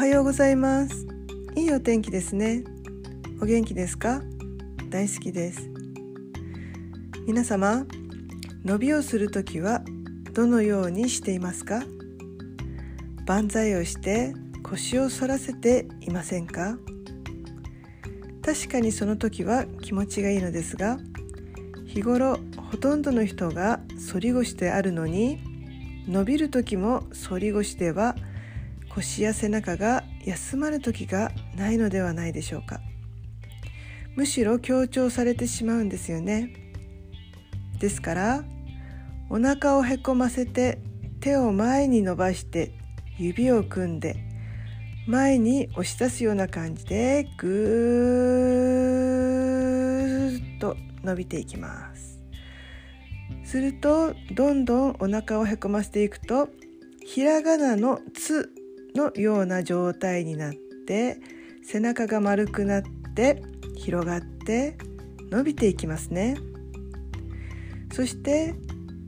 はようございます。いいお天気ですね。お元気ですか？大好きです。皆様伸びをするときはどのようにしていますか？万歳をして腰を反らせていませんか？確かにその時は気持ちがいいのですが日頃ほとんどの人が反り腰であるのに伸びる時も反り腰では腰や背中が休まる時がないのではないでしょうか。むしろ強調されてしまうんですよね。ですからお腹をへこませて手を前に伸ばして指を組んで前に押し出すような感じでぐーっと伸びていきます。するとどんどんお腹をへこませていくとひらがなの「つ」のような状態になって背中が丸くなって広がって伸びていきますね。そして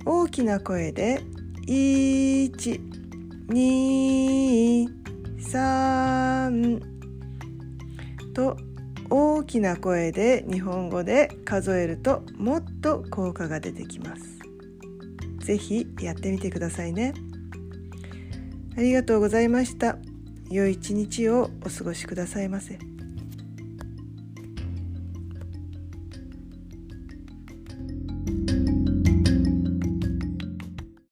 大きな声で123と大きな声で日本語で数えるともっと効果が出てきます。ぜひやってみてくださいね。ありがとうございました良い一日をお過ごしくださいませ。